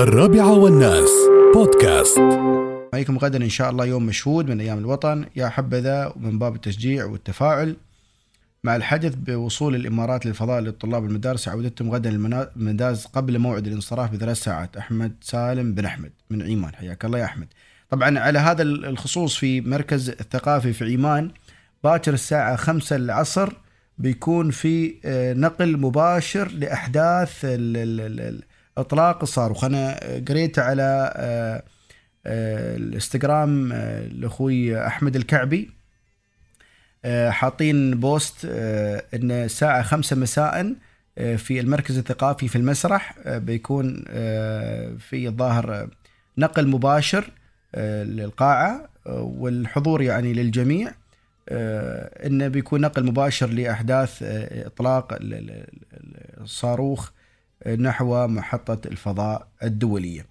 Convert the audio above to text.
الرابعة والناس. بودكاست. عليكم غدا إن شاء الله يوم مشهود من أيام الوطن. يا حبذا من باب التشجيع والتفاعل. مع الحدث بوصول الإمارات للفضاء للطلاب المدارس عودتهم غدا المدارس قبل موعد الانصراف بثلاث ساعات. أحمد سالم بن أحمد من عيمان. حياك الله يا أحمد. طبعا على هذا الخصوص في مركز الثقافي في عيمان باكر الساعة 5 العصر بيكون في آه، نقل مباشر لأحداث اطلاق الصاروخ أنا قريت على آه، آه، الإنستغرام لأخوي أحمد الكعبي حاطين بوست ان الساعة 5 مساء في المركز الثقافي في المسرح بيكون في الظاهر نقل مباشر للقاعة والحضور يعني للجميع آه، إنه بيكون نقل مباشر لأحداث آه، إطلاق الصاروخ نحو محطة الفضاء الدولية.